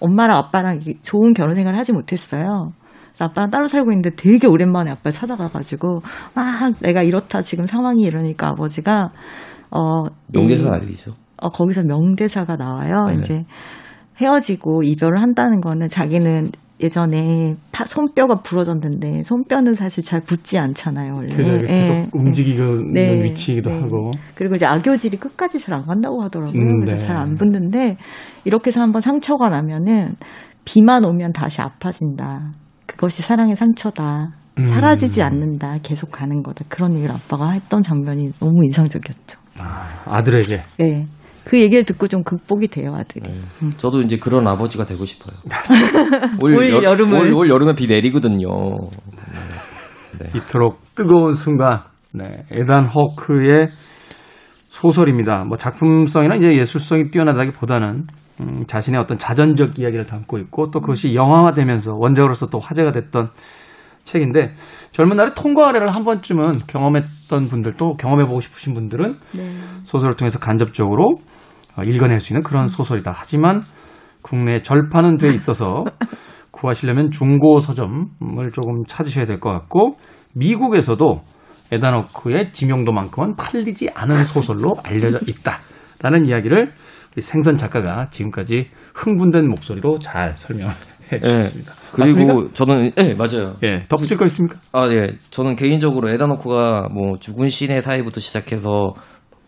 엄마랑 아빠랑 좋은 결혼 생활을 하지 못했어요. 그래서 아빠랑 따로 살고 있는데 되게 오랜만에 아빠를 찾아가가지고 막 내가 이렇다 지금 상황이 이러니까 아버지가 어 명대사 이- 알리죠. 어, 거기서 명대사가 나와요. 네네. 이제 헤어지고 이별을 한다는 거는 자기는 예전에 파- 손뼈가 부러졌는데 손뼈는 사실 잘 붙지 않잖아요. 원래. 그죠. 계속 예. 움직이는 네. 위치이기도 네. 하고. 그리고 이제 악교질이 끝까지 잘 안 간다고 하더라고요. 음, 그래서 네. 잘안 붙는데 이렇게 해서 한번 상처가 나면은 비만 오면 다시 아파진다. 그것이 사랑의 상처다. 음. 사라지지 않는다. 계속 가는 거다. 그런 얘기를 아빠가 했던 장면이 너무 인상적이었죠. 아, 아들에게. 네. 그 얘기를 듣고 좀 극복이 돼요, 아들이. 네. 저도 이제 그런 아버지가 되고 싶어요. 올, 올 여- 여름을. 올, 올 여름에 비 내리거든요. 이토록 뜨거운 순간, 네, 에단 허크의 소설입니다. 뭐 작품성이나 이제 예술성이 뛰어나다기보다는 음, 자신의 어떤 자전적 이야기를 담고 있고 또 그것이 영화화되면서 원작으로서 또 화제가 됐던 책인데 젊은 날에 통과 아래를 한 번쯤은 경험했던 분들 또 경험해보고 싶으신 분들은 네. 소설을 통해서 간접적으로 어, 읽어낼 수 있는 그런 소설이다. 하지만 국내 절판은 돼 있어서 구하시려면 중고 서점을 조금 찾으셔야 될 것 같고 미국에서도 에다노크의 지명도만큼은 팔리지 않은 소설로 알려져 있다라는 이야기를 생선 작가가 지금까지 흥분된 목소리로 잘 설명해 예. 주셨습니다. 그리고 맞습니까? 저는 예 맞아요. 예, 덧붙일 거 있습니까? 아 예. 저는 개인적으로 에다노크가 뭐 죽은 신의 사이부터 시작해서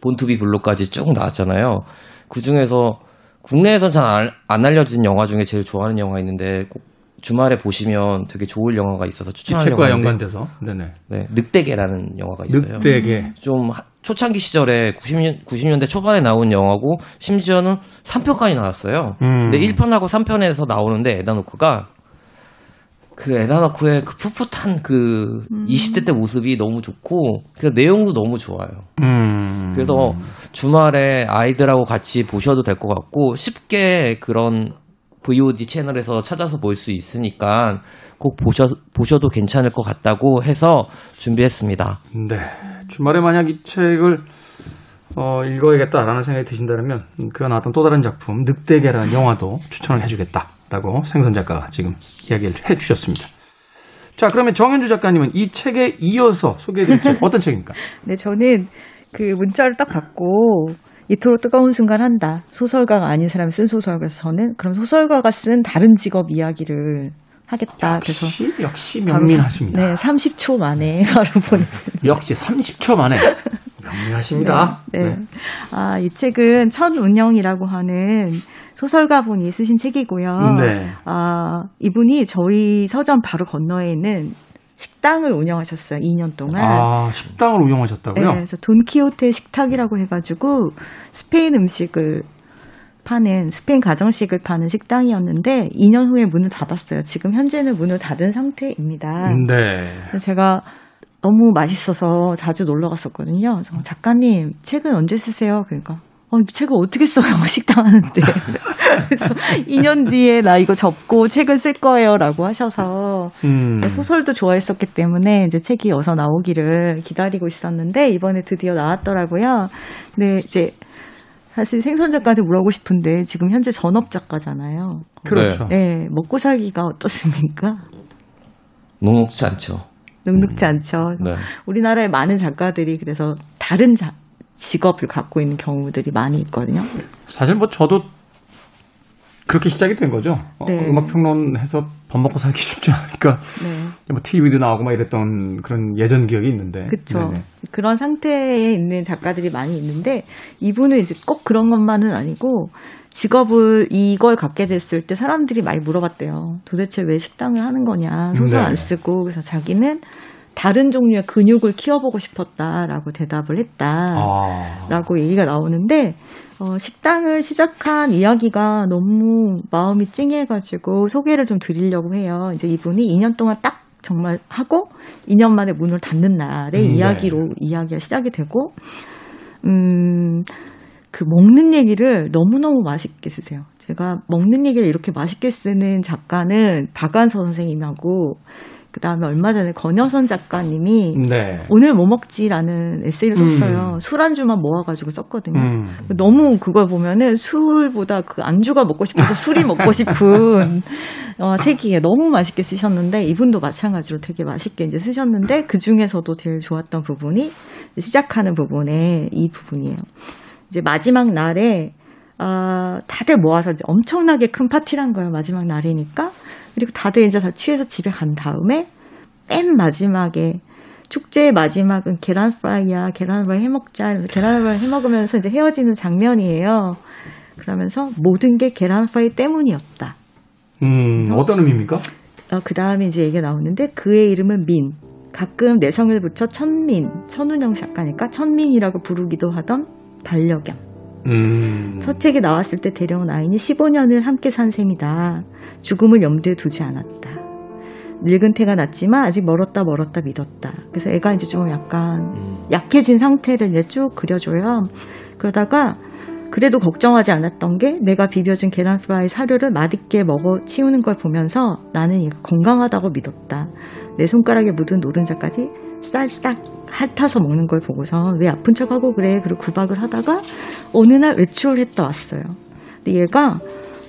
본투비 블록까지 쭉 나왔잖아요. 그 중에서 국내에선 잘안 알려진 영화 중에 제일 좋아하는 영화 있는데 꼭 주말에 보시면 되게 좋을 영화가 있어서 이 추천하려고 책과 하는데 연관돼서 네네 네, 늑대계라는 영화가 있어요. 늑대게 좀 하- 초창기 시절에 90년, 90년대 초반에 나온 영화고 심지어는 3편까지 나왔어요. 음. 근데 1편하고 3편에서 나오는데 에다노크가 그 에다노크의 그 풋풋한 그 20대 때 모습이 너무 좋고 그 내용도 너무 좋아요. 음. 그래서 주말에 아이들하고 같이 보셔도 될 것 같고 쉽게 그런 VOD 채널에서 찾아서 볼 수 있으니까 꼭 보셔, 보셔도 괜찮을 것 같다고 해서 준비했습니다. 네. 주말에 만약 이 책을 어, 읽어야겠다라는 생각이 드신다면 음, 그가 나왔던 또 다른 작품 늑대계라는 영화도 추천을 해주겠다라고 생선 작가가 지금 이야기를 해주셨습니다. 자, 그러면 정현주 작가님은 이 책에 이어서 소개해드릴 책 어떤 책입니까? 네, 저는 그 문자를 딱 받고 이토록 뜨거운 순간 한다. 소설가가 아닌 사람이 쓴 소설가에서 저는 그럼 소설가가 쓴 다른 직업 이야기를 하겠다. 그래서 역시 역시 바로 명민하십니다. 네, 30초 만에 바로 보냈습니다. 역시 30초 만에 명민하십니다. 네. 아, 이 책은 첫 운영이라고 하는 소설가 분이 쓰신 책이고요. 네. 아, 이분이 저희 서점 바로 건너에 있는 식당을 운영하셨어요. 2년 동안. 아, 식당을 운영하셨다고요? 네, 그래서 돈키호테 식탁이라고 해가지고 스페인 음식을 파는 스페인 가정식을 파는 식당이었는데 2년 후에 문을 닫았어요. 지금 현재는 문을 닫은 상태입니다. 네. 그래서 제가 너무 맛있어서 자주 놀러 갔었거든요. 그래서 작가님 책은 언제 쓰세요? 그러니까 어, 이 책을 어떻게 써요? 식당 하는데. 그래서 2년 뒤에 나 이거 접고 책을 쓸 거예요. 라고 하셔서 음. 소설도 좋아했었기 때문에 이제 책이 어서 나오기를 기다리고 있었는데 이번에 드디어 나왔더라고요. 근데 이제 사실 생선 작가한테 물어보고 싶은데 지금 현재 전업 작가잖아요. 그렇죠. 네, 먹고 살기가 어떻습니까? 녹록지 않죠. 눅눅지 않죠. 네. 우리나라의 많은 작가들이 그래서 다른 자- 직업을 갖고 있는 경우들이 많이 있거든요. 사실 뭐 저도 그렇게 시작이 된 거죠. 어, 네. 음악 평론해서 밥 먹고 살기 쉽지 않으니까 네. 뭐 TV도 나오고 막 이랬던 그런 예전 기억이 있는데. 그렇죠. 그런 상태에 있는 작가들이 많이 있는데 이분은 이제 꼭 그런 것만은 아니고 직업을 이걸 갖게 됐을 때 사람들이 많이 물어봤대요. 도대체 왜 식당을 하는 거냐 소설 네. 안 쓰고 그래서 자기는 다른 종류의 근육을 키워보고 싶었다라고 대답을 했다. 아. 라고 얘기가 나오는데 어, 식당을 시작한 이야기가 너무 마음이 찡해가지고 소개를 좀 드리려고 해요. 이제 이분이 2년 동안 딱 정말 하고 2년 만에 문을 닫는 날의 음, 네. 이야기로 이야기가 시작이 되고 음, 그 먹는 얘기를 너무너무 맛있게 쓰세요. 제가 먹는 얘기를 이렇게 맛있게 쓰는 작가는 박완서 선생님하고 그 다음에 얼마 전에 권여선 작가님이 네. 오늘 뭐 먹지라는 에세이를 썼어요. 음. 술안주만 모아가지고 썼거든요. 음. 너무 그걸 보면은 술보다 그 안주가 먹고 싶어서 술이 먹고 싶은 어, 책이에요. 너무 맛있게 쓰셨는데 이분도 마찬가지로 되게 맛있게 이제 쓰셨는데 그 중에서도 제일 좋았던 부분이 시작하는 부분에 이 부분이에요. 이제 마지막 날에 아, 다들 모아서 이제 엄청나게 큰 파티란 거예요. 마지막 날이니까. 그리고 다들 이제 다 취해서 집에 간 다음에 맨 마지막에 축제의 마지막은 계란 프라이야, 계란 프라이 해 먹자. 이러면서 계란 프라이 해 먹으면서 이제 헤어지는 장면이에요. 그러면서 모든 게 계란 프라이 때문이었다. 음, 어떤 의미입니까? 어, 그 다음에 이제 얘기가 나오는데 그의 이름은 민. 가끔 내 성을 붙여 천민, 천운영 작가니까 천민이라고 부르기도 하던 반려견. 음. 첫 책이 나왔을 때 데려온 아이니 15년을 함께 산 셈이다. 죽음을 염두에 두지 않았다. 늙은 태가 났지만 아직 멀었다 멀었다 믿었다. 그래서 애가 이제 좀 약간 음. 약해진 상태를 이제 쭉 그려줘요. 그러다가 그래도 걱정하지 않았던 게 내가 비벼준 계란 프라이 사료를 맛있게 먹어 치우는 걸 보면서 나는 건강하다고 믿었다. 내 손가락에 묻은 노른자까지 쌀싹 핥아서 먹는 걸 보고서 왜 아픈 척하고 그래? 그리고 구박을 하다가 어느 날 외출을 했다 왔어요. 근데 얘가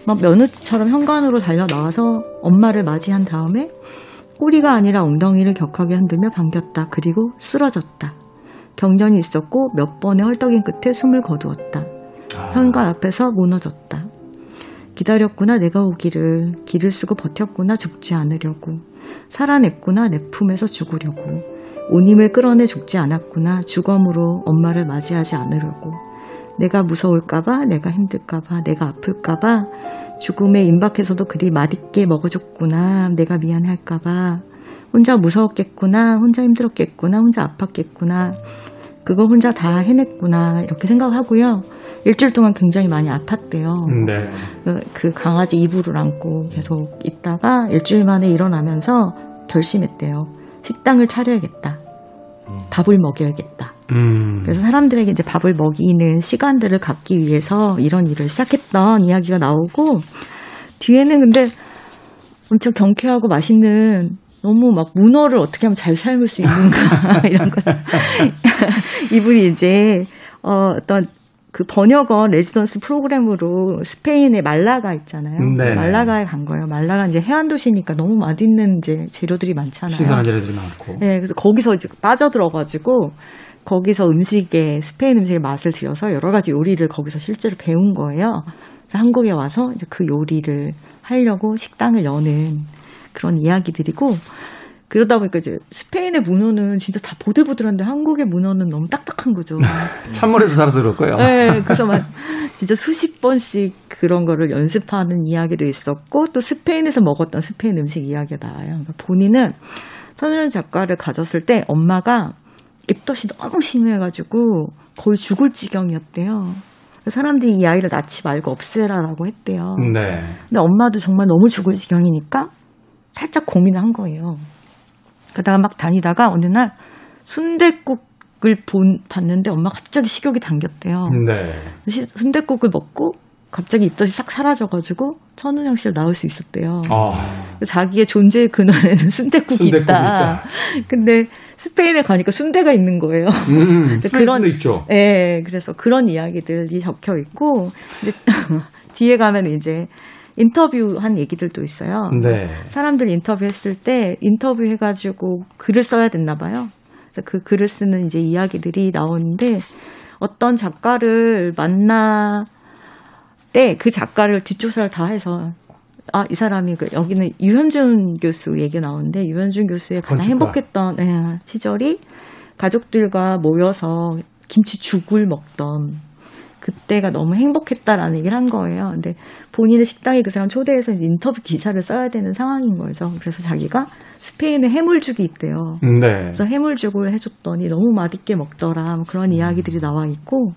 막 며느리처럼 현관으로 달려 나와서 엄마를 맞이한 다음에 꼬리가 아니라 엉덩이를 격하게 흔들며 반겼다. 그리고 쓰러졌다. 경련이 있었고 몇 번의 헐떡인 끝에 숨을 거두었다. 아. 현관 앞에서 무너졌다. 기다렸구나 내가 오기를 길을 쓰고 버텼구나 죽지 않으려고 살아냈구나 내 품에서 죽으려고 온 힘을 끌어내 죽지 않았구나. 주검으로 엄마를 맞이하지 않으려고. 내가 무서울까봐 내가 힘들까봐 내가 아플까봐 죽음에 임박해서도 그리 맛있게 먹어줬구나. 내가 미안할까봐. 혼자 무서웠겠구나. 혼자 힘들었겠구나. 혼자 아팠겠구나. 그걸 혼자 다 해냈구나. 이렇게 생각하고요. 일주일 동안 굉장히 많이 아팠대요. 네. 그, 그 강아지 이불을 안고 계속 있다가 일주일 만에 일어나면서 결심했대요. 식당을 차려야겠다. 밥을 먹여야겠다. 음. 그래서 사람들에게 이제 밥을 먹이는 시간들을 갖기 위해서 이런 일을 시작했던 이야기가 나오고 뒤에는 근데 엄청 경쾌하고 맛있는 너무 막 문어를 어떻게 하면 잘 삶을 수 있는가 이런 것 이분이 이제 어, 어떤 그 번역어 레지던스 프로그램으로 스페인의 말라가 있잖아요. 네. 말라가에 간 거예요. 말라가 이제 해안 도시니까 너무 맛있는 이제 재료들이 많잖아요. 신선한 재료들이 많고. 네, 그래서 거기서 이제 빠져들어가지고 거기서 음식의 스페인 음식의 맛을 들여서 여러 가지 요리를 거기서 실제로 배운 거예요. 그래서 한국에 와서 이제 그 요리를 하려고 식당을 여는 그런 이야기들이고 그러다 보니까 이제 스페인의 문어는 진짜 다 보들보들한데 한국의 문어는 너무 딱딱한 거죠. 찬물에서 살아서 그럴 거예요. 네, 그래서 막 진짜 수십 번씩 그런 거를 연습하는 이야기도 있었고 또 스페인에서 먹었던 스페인 음식 이야기가 나와요. 그러니까 본인은 선우연 작가를 가졌을 때 엄마가 입덧이 너무 심해가지고 거의 죽을 지경이었대요. 사람들이 이 아이를 낳지 말고 없애라라고 했대요. 네. 근데 엄마도 정말 너무 죽을 지경이니까 살짝 고민을 한 거예요. 그러다가 막 다니다가 어느 날 순대국을 본, 봤는데 엄마 갑자기 식욕이 당겼대요. 네. 시- 순댓국을 먹고 갑자기 입덧이 싹 사라져가지고 천운영 씨를 낳을 수 있었대요. 아, 자기의 존재의 근원에는 순댓국이 순댓국이 있다. 근데 스페인에 가니까 순대가 있는 거예요. 음, 그런- 있죠. 예, 그래서 그런 이야기들이 적혀 있고 뒤에 가면 이제 인터뷰한 얘기들도 있어요. 네. 사람들 인터뷰했을 때 인터뷰해가지고 글을 써야 됐나 봐요. 그래서 그 글을 쓰는 이제 이야기들이 나오는데 어떤 작가를 만나 때 그 작가를 뒷조사를 다 해서 아 이 사람이 그 여기는 유현준 교수 얘기 나오는데 유현준 교수의 가장 건축가. 행복했던 예, 시절이 가족들과 모여서 김치죽을 먹던 그때가 너무 행복했다라는 얘기를 한 거예요. 근데 본인의 식당에 그 사람 초대해서 인터뷰 기사를 써야 되는 상황인 거죠. 그래서 자기가 스페인에 해물죽이 있대요. 네. 그래서 해물죽을 해줬더니 너무 맛있게 먹더라. 뭐 그런 이야기들이 나와 있고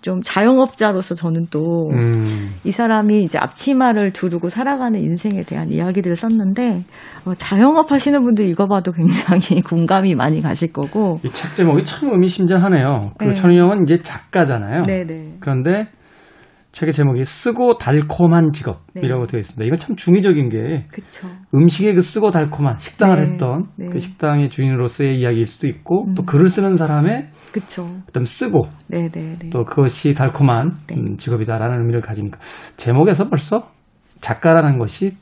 좀 자영업자로서 저는 또 음. 이 사람이 이제 앞치마를 두르고 살아가는 인생에 대한 이야기들을 썼는데 어, 자영업 하시는 분들 읽어봐도 굉장히 공감이 많이 가실 거고 이 책 제목이 참 의미심장하네요. 그 네. 천우영은 이제 작가잖아요. 네네 그런데 책의 제목이 쓰고 달콤한 직업이라고 네. 되어 있습니다. 이건 참 중의적인 게 그쵸 음식의 그 쓰고 달콤한 식당을 네, 했던 네. 그 식당의 주인으로서의 이야기일 수도 있고 음. 또 글을 쓰는 사람의 그쵸 어떤 쓰고 네네네 또 그것이 달콤한 네. 음, 직업이다라는 의미를 가지니까 제목에서 벌써 작가라는 것이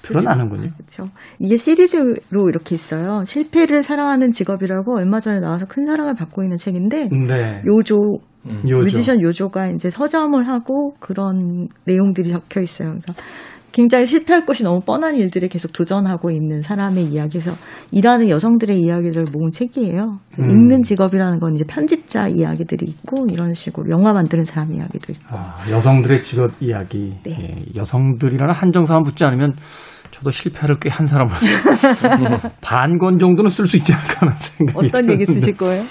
드러나는군요. 그렇죠. 이게 시리즈로 이렇게 있어요. 실패를 사랑하는 직업이라고 얼마 전에 나와서 큰 사랑을 받고 있는 책인데 네. 요조 음. 요죠. 뮤지션 요조가 이제 서점을 하고 그런 내용들이 적혀 있어요. 그래서 굉장히 실패할 것이 너무 뻔한 일들에 계속 도전하고 있는 사람의 이야기에서 일하는 여성들의 이야기를 모은 책이에요. 음. 읽는 직업이라는 건 이제 편집자 이야기들이 있고 이런 식으로 영화 만드는 사람 이야기도 있고. 아, 여성들의 직업 이야기. 네. 예, 여성들이라는 한정사만 붙지 않으면 저도 실패를 꽤 한 사람으로서 반권 정도는 쓸 수 있지 않을까 하는 생각이 어떤 얘기 드는데 쓰실 거예요?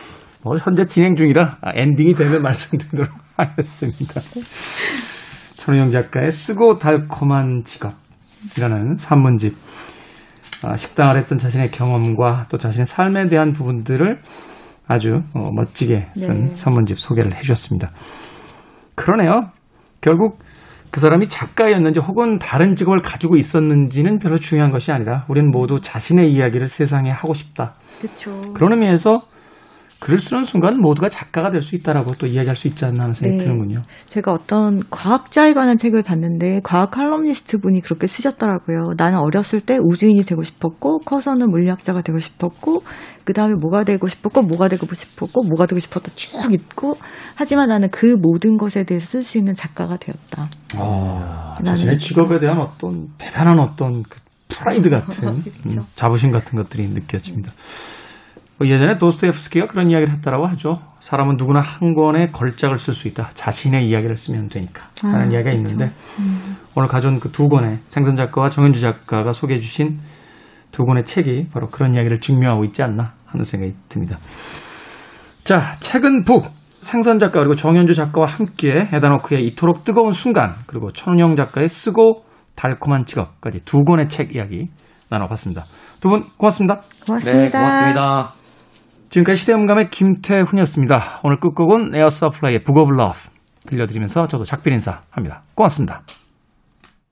뭐 현재 진행 중이라 아, 엔딩이 되면 말씀드리도록 하겠습니다. 천우영 작가의 쓰고 달콤한 직업이라는 산문집. 아, 식당을 했던 자신의 경험과 또 자신의 삶에 대한 부분들을 아주 어, 멋지게 쓴 네. 산문집 소개를 해주셨습니다. 그러네요. 결국 그 사람이 작가였는지 혹은 다른 직업을 가지고 있었는지는 별로 중요한 것이 아니라 우리는 모두 자신의 이야기를 세상에 하고 싶다. 그렇죠. 그런 의미에서 글을 쓰는 순간 모두가 작가가 될 수 있다라고 또 이야기할 수 있지 않나 하는 생각이 네. 드는군요. 제가 어떤 과학자에 관한 책을 봤는데 과학 칼럼니스트 분이 그렇게 쓰셨더라고요. 나는 어렸을 때 우주인이 되고 싶었고 커서는 물리학자가 되고 싶었고 그 다음에 뭐가 되고 싶었고 뭐가 되고 싶었고 뭐가 되고 싶었다 쭉 있고 하지만 나는 그 모든 것에 대해서 쓸 수 있는 작가가 되었다. 아, 자신의 직업에 대한 어떤 대단한 어떤 그 프라이드 같은 그쵸. 음, 자부심 같은 것들이 느껴집니다. 뭐 예전에 도스토옙스키가 그런 이야기를 했다라고 하죠. 사람은 누구나 한 권의 걸작을 쓸 수 있다. 자신의 이야기를 쓰면 되니까 하는 아, 이야기가 그쵸. 있는데 오늘 가져온 그 두 권의 생선 작가와 정현주 작가가 소개해 주신 두 권의 책이 바로 그런 이야기를 증명하고 있지 않나 하는 생각이 듭니다. 자, 책은 북 생선 작가 그리고 정현주 작가와 함께 에단 호크의 이토록 뜨거운 순간 그리고 천운영 작가의 쓰고 달콤한 직업까지 두 권의 책 이야기 나눠봤습니다. 두 분 고맙습니다. 고맙습니다. 네, 고맙습니다. 지금까지 시대음감의 김태훈이었습니다. 오늘 끝곡은 Air Supply의 Book of Love 들려드리면서 저도 작별 인사합니다. 고맙습니다.